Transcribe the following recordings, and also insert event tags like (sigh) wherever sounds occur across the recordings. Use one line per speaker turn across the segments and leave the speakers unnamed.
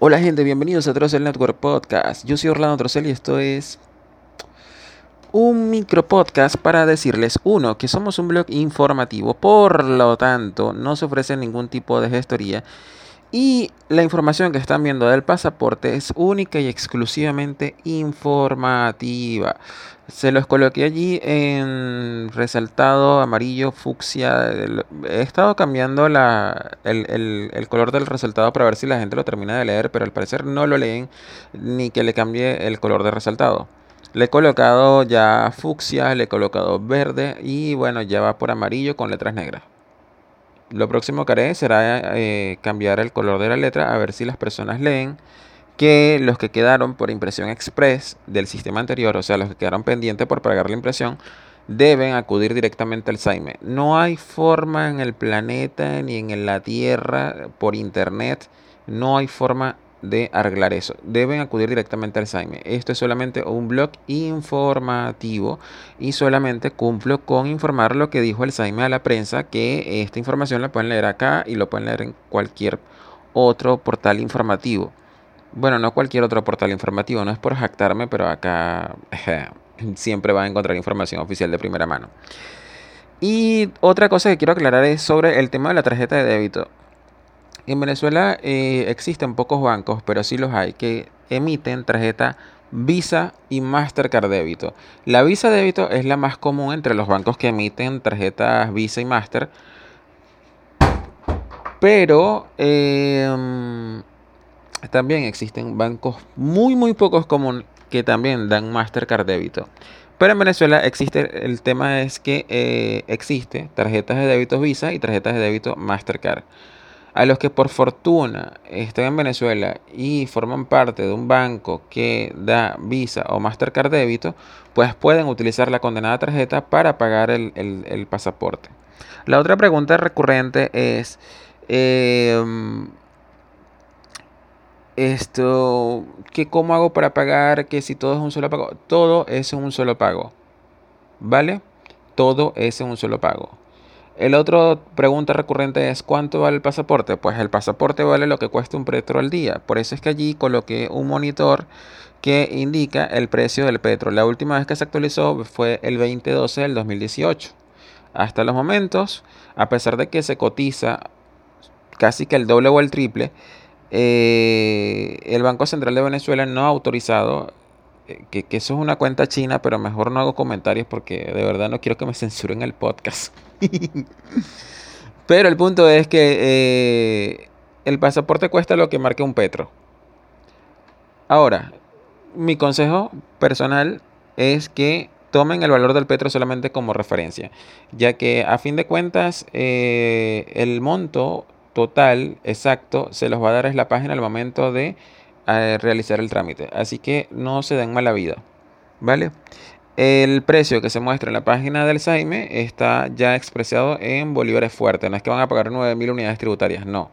Hola gente, bienvenidos a Trocel Network Podcast. Yo soy Orlando Trocel y esto es un micro podcast para decirles, uno, que somos un blog informativo, por lo tanto no se ofrece ningún tipo de gestoría y la información que están viendo del pasaporte es única y exclusivamente informativa. Se los coloqué allí en resaltado amarillo, fucsia. He estado cambiando el, el, color del resaltado para ver si la gente lo termina de leer, pero al parecer no lo leen ni que le cambie el color de resaltado. Le he colocado ya fucsia, le he colocado verde y bueno, ya va por amarillo con letras negras. Lo próximo que haré será eh, cambiar el color de la letra a ver si las personas leen que los que quedaron por impresión express del sistema anterior, o sea, los que quedaron pendientes por pagar la impresión, deben acudir directamente al SAIME. No hay forma en el planeta ni en la Tierra por internet, no hay forma de arreglar eso. Deben acudir directamente al SAIME. Esto es solamente un blog informativo y solamente cumplo con informar lo que dijo el SAIME a la prensa, que esta información la pueden leer acá y lo pueden leer en cualquier otro portal informativo. Bueno, no cualquier otro portal informativo, no es por jactarme, pero acá (laughs) siempre va a encontrar información oficial de primera mano. Y otra cosa que quiero aclarar es sobre el tema de la tarjeta de débito. En Venezuela eh, existen pocos bancos, pero sí los hay, que emiten tarjeta Visa y Mastercard débito. La Visa débito es la más común entre los bancos que emiten tarjetas Visa y Master. Pero em, también existen bancos muy, muy pocos comunes que también dan Mastercard débito. Pero en Venezuela existe, el tema es que eh, existe tarjetas de débito Visa y tarjetas de débito Mastercard. A los que por fortuna están en Venezuela y forman parte de un banco que da Visa o Mastercard débito, pues pueden utilizar la condenada tarjeta para pagar el, pasaporte. La otra pregunta recurrente es, em, esto, ¿qué cómo hago para pagar? Que si todo es un solo pago. Todo es un solo pago. ¿Vale? Todo es un solo pago. El otro pregunta recurrente es ¿cuánto vale el pasaporte? Pues el pasaporte vale lo que cuesta un petro al día. Por eso es que allí coloqué un monitor que indica el precio del petro. La última vez que se actualizó fue el 2012 del 2018. Hasta los momentos, a pesar de que se cotiza casi que el doble o el triple, eh, el Banco Central de Venezuela no ha autorizado eh, que, eso es una cuenta china, pero mejor no hago comentarios porque de verdad no quiero que me (laughs) censuren el podcast. pero el punto es que eh, el pasaporte cuesta lo que marque un petro. Ahora, mi consejo personal es que tomen el valor del petro solamente como referencia, ya que a fin de cuentas el monto total exacto se los va a dar es la página al momento de realizar el trámite. Así que no se den mala vida. ¿Vale? El precio que se muestra en la página del Saime está ya expresado en bolívares fuertes. No es que van a pagar 9.000 unidades tributarias, no.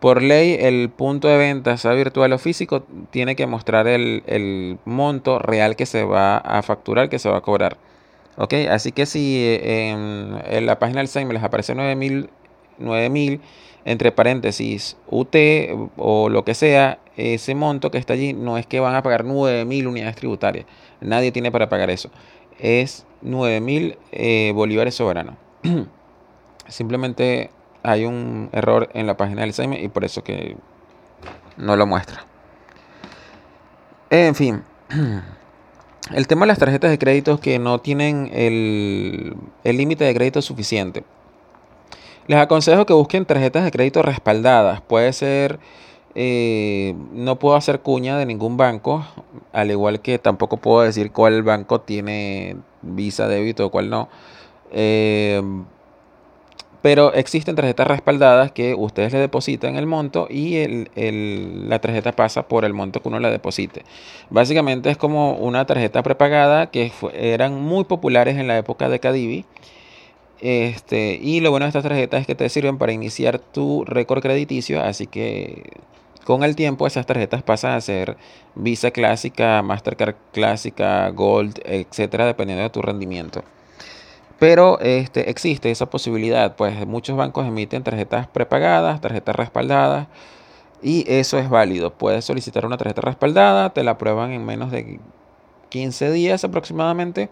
Por ley, el punto de venta, sea virtual o físico, tiene que mostrar el, monto real que se va a facturar, que se va a cobrar. ¿Ok? Así que si eh, en, en la página del Saime les aparece 9.000 9000 entre paréntesis UT o lo que sea, ese monto que está allí no es que van a pagar 9000 unidades tributarias. Nadie tiene para pagar eso. Es 9000 eh, bolívares soberanos. (clears throat) Simplemente hay un error en la página del SAIME y por eso que no lo muestra. En fin. (clears throat) El tema de las tarjetas de crédito que no tienen el límite de crédito suficiente. Les aconsejo que busquen tarjetas de crédito respaldadas. Puede ser, eh, no puedo hacer cuña de ningún banco, al igual que tampoco puedo decir cuál banco tiene visa, débito o cuál no. Eh, pero existen tarjetas respaldadas que ustedes le depositan el monto y la tarjeta pasa por el monto que uno le deposite. Básicamente es como una tarjeta prepagada que eran muy populares en la época de Cadivi este, y lo bueno de estas tarjetas es que te sirven para iniciar tu récord crediticio, así que con el tiempo esas tarjetas pasan a ser Visa clásica, Mastercard clásica, Gold, etcétera, dependiendo de tu rendimiento. Pero este, existe esa posibilidad, pues muchos bancos emiten tarjetas prepagadas, tarjetas respaldadas Y eso es válido. Puedes solicitar una tarjeta respaldada, te la aprueban en menos de 15 días aproximadamente.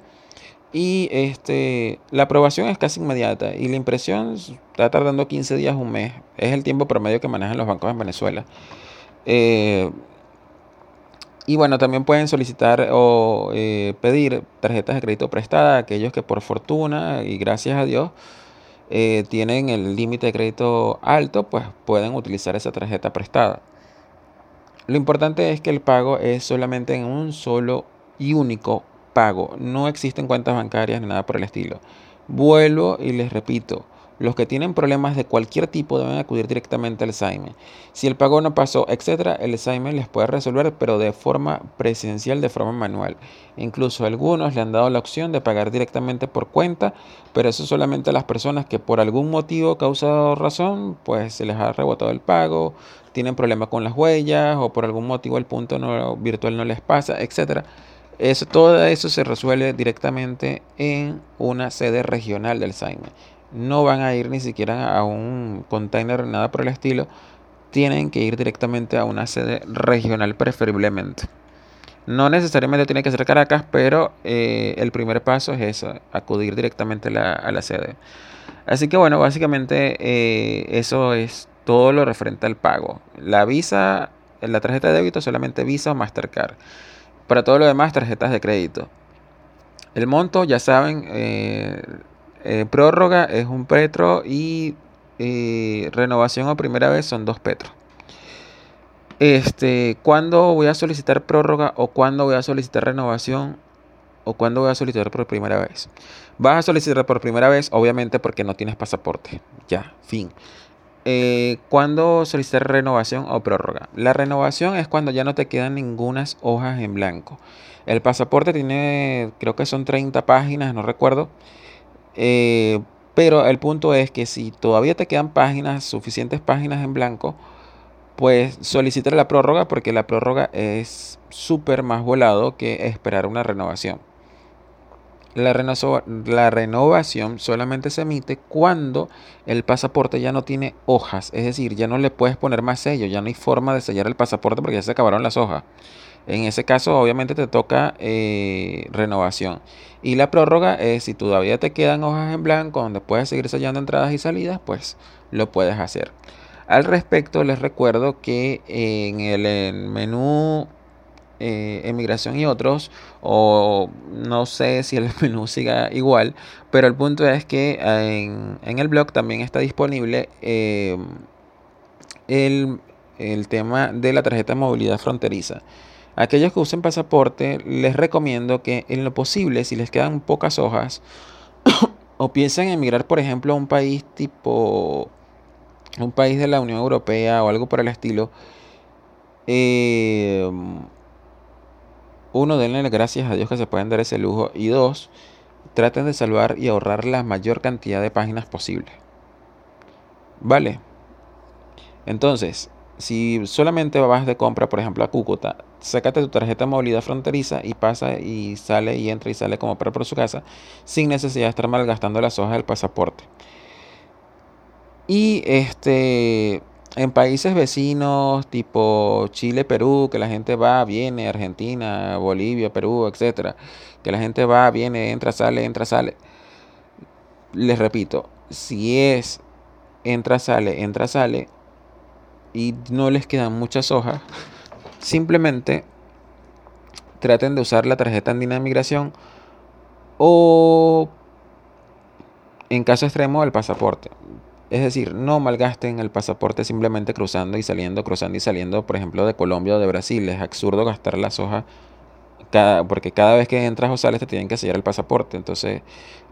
Y este, la aprobación es casi inmediata y la impresión está tardando 15 días, un mes. Es el tiempo promedio que manejan los bancos en Venezuela. Eh, y bueno, también pueden solicitar o eh, pedir tarjetas de crédito prestada a aquellos que por fortuna y gracias a Dios eh, tienen el límite de crédito alto, pues pueden utilizar esa tarjeta prestada. Lo importante es que el pago es solamente en un solo y único pago. No existen cuentas bancarias ni nada por el estilo. Vuelvo y les repito, los que tienen problemas de cualquier tipo deben acudir directamente al SAIME. Si el pago no pasó, etcétera, el SAIME les puede resolver, pero de forma presencial, de forma manual. Incluso algunos le han dado la opción de pagar directamente por cuenta, pero eso solamente a las personas que por algún motivo, causa o razón, pues se les ha rebotado el pago, tienen problemas con las huellas o por algún motivo el punto no, virtual no les pasa, etcétera. Eso, todo eso se resuelve directamente en una sede regional del SAIME no van a ir ni siquiera a un container, nada por el estilo. Tienen que ir directamente a una sede regional preferiblemente. No necesariamente tiene que ser Caracas, pero eh, el primer paso es eso, acudir directamente a la, sede. Así que bueno, básicamente eh, eso es todo lo referente al pago. La visa, la tarjeta de débito solamente Visa o Mastercard. Para todo lo demás, tarjetas de crédito. El monto, ya saben, eh, eh, prórroga es un petro y eh, renovación o primera vez son dos petros. Este, ¿cuándo voy a solicitar prórroga o cuándo voy a solicitar renovación o cuándo voy a solicitar por primera vez? Vas a solicitar por primera vez, obviamente, porque no tienes pasaporte. Ya, fin. Eh, ¿Cuándo solicitar renovación o prórroga? La renovación es cuando ya no te quedan ninguna hojas en blanco. El pasaporte tiene, creo que son 30 páginas, no recuerdo. Eh, pero el punto es que si todavía te quedan páginas, suficientes páginas en blanco, pues solicita la prórroga porque la prórroga es súper más volado que esperar una renovación. La, renovación solamente se emite cuando el pasaporte ya no tiene hojas, es decir, ya no le puedes poner más sello, ya no hay forma de sellar el pasaporte porque ya se acabaron las hojas. En ese caso, obviamente te toca eh, renovación. Y la prórroga es si todavía te quedan hojas en blanco donde puedes seguir sellando entradas y salidas, pues lo puedes hacer. Al respecto, les recuerdo que en el menú eh, emigración y otros, o no sé si el (laughs) menú siga igual, pero el punto es que en, el blog también está disponible eh, el, el tema de la tarjeta de movilidad fronteriza. Aquellos que usen pasaporte, les recomiendo que en lo posible, si les quedan pocas hojas, (coughs) o piensen en emigrar, por ejemplo, a un país tipo, un país de la Unión Europea o algo por el estilo, eh, uno, denle gracias a Dios que se pueden dar ese lujo. Y dos, traten de salvar y ahorrar la mayor cantidad de páginas posible. ¿Vale? Entonces, si solamente vas de compra, por ejemplo, a Cúcuta, sácate tu tarjeta de movilidad fronteriza y pasa y sale y entra y sale como para por su casa sin necesidad de estar malgastando las hojas del pasaporte. Y este en países vecinos tipo Chile, Perú, que la gente va, viene, Argentina, Bolivia, Perú, etcétera, que la gente va, viene, entra, sale, entra, sale. Les repito, si es entra, sale, entra, sale, y no les quedan muchas hojas, simplemente traten de usar la tarjeta andina de migración o en caso extremo el pasaporte. Es decir, no malgasten el pasaporte simplemente cruzando y saliendo, cruzando y saliendo, por ejemplo, de Colombia o de Brasil. Es absurdo gastar las hojas porque cada vez que entras o sales te tienen que sellar el pasaporte. Entonces,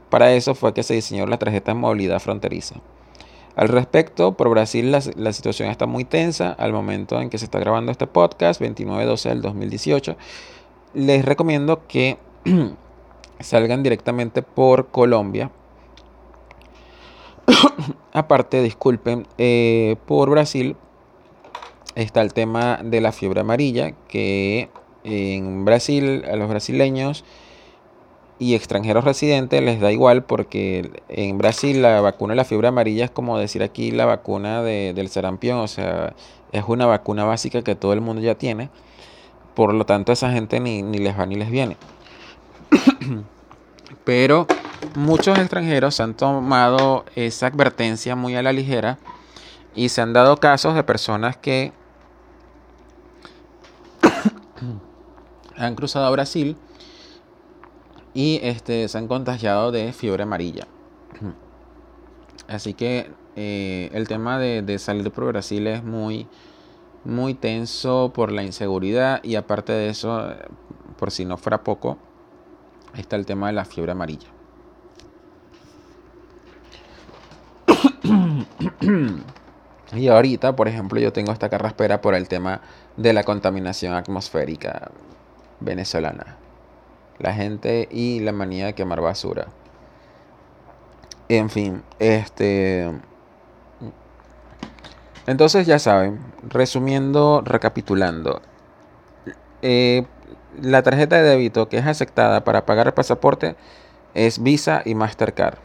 para eso fue que se diseñó la tarjeta de movilidad fronteriza. Al respecto, por Brasil la, situación está muy tensa al momento en que se está grabando este podcast, 29-12 del 2018. Les recomiendo que (clears throat) salgan directamente por Colombia. (coughs) Aparte, disculpen, eh, por Brasil está el tema de la fiebre amarilla, que en Brasil a los brasileños y extranjeros residentes les da igual porque en Brasil la vacuna de la fiebre amarilla es como decir aquí la vacuna del sarampión, o sea, es una vacuna básica que todo el mundo ya tiene, por lo tanto esa gente ni, ni les va ni les viene. (coughs) Pero muchos extranjeros han tomado esa advertencia muy a la ligera y se han dado casos de personas que (coughs) han cruzado a Brasil y este, se han contagiado de fiebre amarilla. (clears throat) Así que eh, el tema de, salir por Brasil es muy, muy tenso por la inseguridad y aparte de eso, por si no fuera poco, está el tema de la fiebre amarilla. (coughs) y ahorita, por ejemplo, yo tengo esta carraspera por el tema de la contaminación atmosférica venezolana la gente y la manía de quemar basura. En fin, este... Entonces ya saben, resumiendo, recapitulando, eh, la tarjeta de débito que es aceptada para pagar el pasaporte es Visa y Mastercard.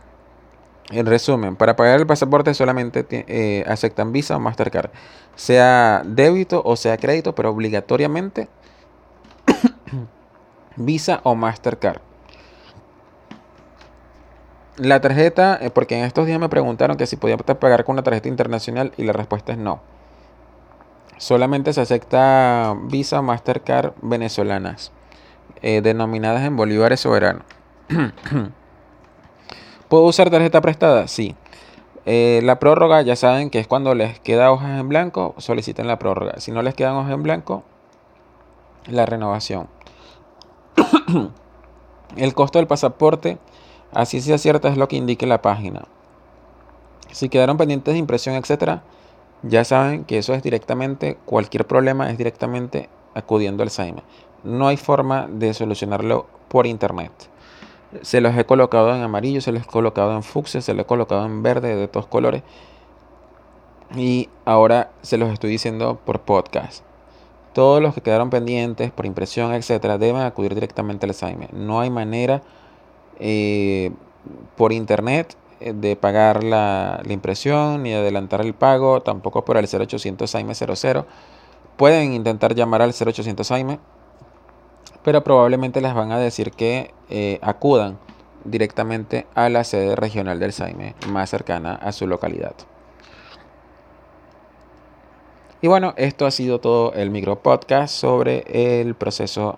En resumen, para pagar el pasaporte solamente eh, aceptan Visa o Mastercard, sea débito o sea crédito, pero obligatoriamente (coughs) Visa o Mastercard. La tarjeta, eh, porque en estos días me preguntaron que si podía pagar con una tarjeta internacional y la respuesta es no. Solamente se acepta Visa o Mastercard venezolanas, eh, denominadas en bolívares soberanos. (clears throat) ¿Puedo usar tarjeta prestada? Sí. Eh, la prórroga ya saben que es cuando les queda hojas en blanco, soliciten la prórroga. Si no les quedan hojas en blanco, la renovación. (clears throat) el costo del pasaporte, así sea cierta, es lo que indique la página. Si quedaron pendientes de impresión, etcétera, ya saben que eso es directamente, cualquier problema es directamente acudiendo al SAIME. No hay forma de solucionarlo por internet. Se los he colocado en amarillo, se los he colocado en fucsia, se los he colocado en verde de todos colores. Y ahora se los estoy diciendo por podcast. Todos los que quedaron pendientes por impresión, etcétera, deben acudir directamente al SAIME. No hay manera eh, por internet de pagar la, impresión ni adelantar el pago, tampoco por el 0800 SAIME 00. Pueden intentar llamar al 0800 SAIME, pero probablemente les van a decir que eh, acudan directamente a la sede regional del SAIME más cercana a su localidad. Y bueno, esto ha sido todo el micro podcast sobre el proceso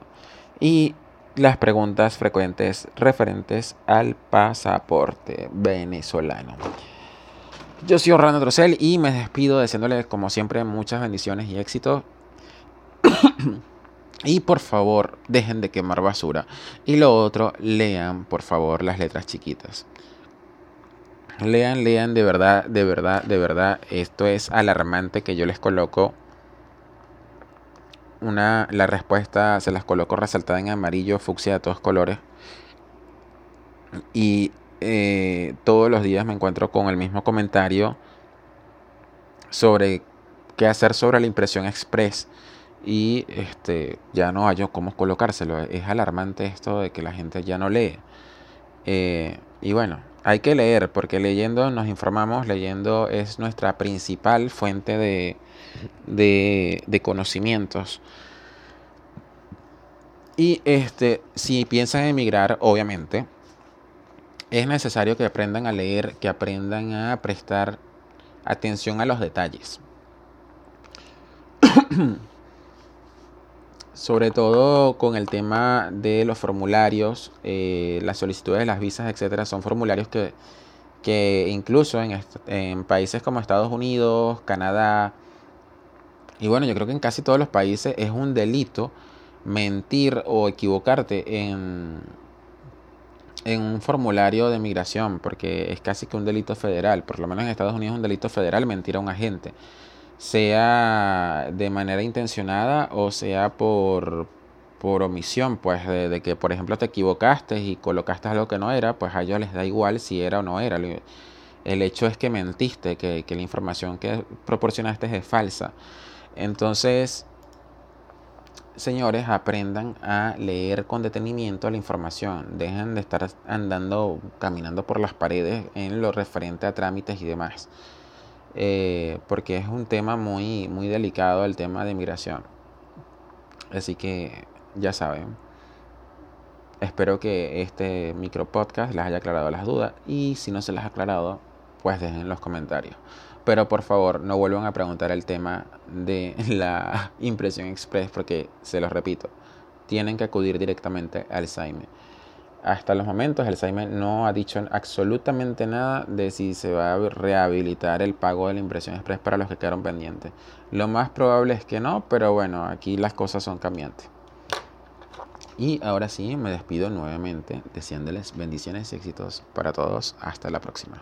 y las preguntas frecuentes referentes al pasaporte venezolano. Yo soy Orlando Trocel y me despido deseándoles como siempre muchas bendiciones y éxitos. (coughs) y por favor, dejen de quemar basura. Y lo otro, lean por favor las letras chiquitas. Lean, lean, de verdad, de verdad, de verdad. Esto es alarmante que yo les coloco una, la respuesta se las coloco resaltada en amarillo, fucsia de todos colores. Y eh, todos los días me encuentro con el mismo comentario sobre qué hacer sobre la impresión express. Y este, ya no hallo cómo colocárselo. Es alarmante esto de que la gente ya no lee. Eh, y bueno, hay que leer, porque leyendo nos informamos, leyendo es nuestra principal fuente de, de, conocimientos. Y este, si piensan emigrar, obviamente, es necesario que aprendan a leer, que aprendan a prestar atención a los detalles. (coughs) sobre todo con el tema de los formularios, eh, las solicitudes de las visas, etcétera, son formularios que, que incluso en, países como Estados Unidos, Canadá, y bueno, yo creo que en casi todos los países es un delito mentir o equivocarte en, en un formulario de migración, porque es casi que un delito federal, por lo menos en Estados Unidos es un delito federal mentir a un agente sea de manera intencionada o sea por, por omisión, pues de, que por ejemplo te equivocaste y colocaste algo que no era, pues a ellos les da igual si era o no era. El hecho es que mentiste, que, que la información que proporcionaste es falsa. Entonces, señores, aprendan a leer con detenimiento la información. Dejen de estar andando, caminando por las paredes en lo referente a trámites y demás. Eh, porque es un tema muy, muy delicado el tema de inmigración. Así que ya saben. Espero que este micro podcast les haya aclarado las dudas y si no se las ha aclarado, pues dejen en los comentarios. Pero por favor, no vuelvan a preguntar el tema de (laughs) la impresión express porque, se los repito, tienen que acudir directamente al SAIME. Hasta los momentos el SAIME no ha dicho absolutamente nada de si se va a rehabilitar el pago de la impresión express para los que quedaron pendientes. Lo más probable es que no, pero bueno, aquí las cosas son cambiantes. Y ahora sí, me despido nuevamente deseándoles bendiciones y éxitos para todos. Hasta la próxima.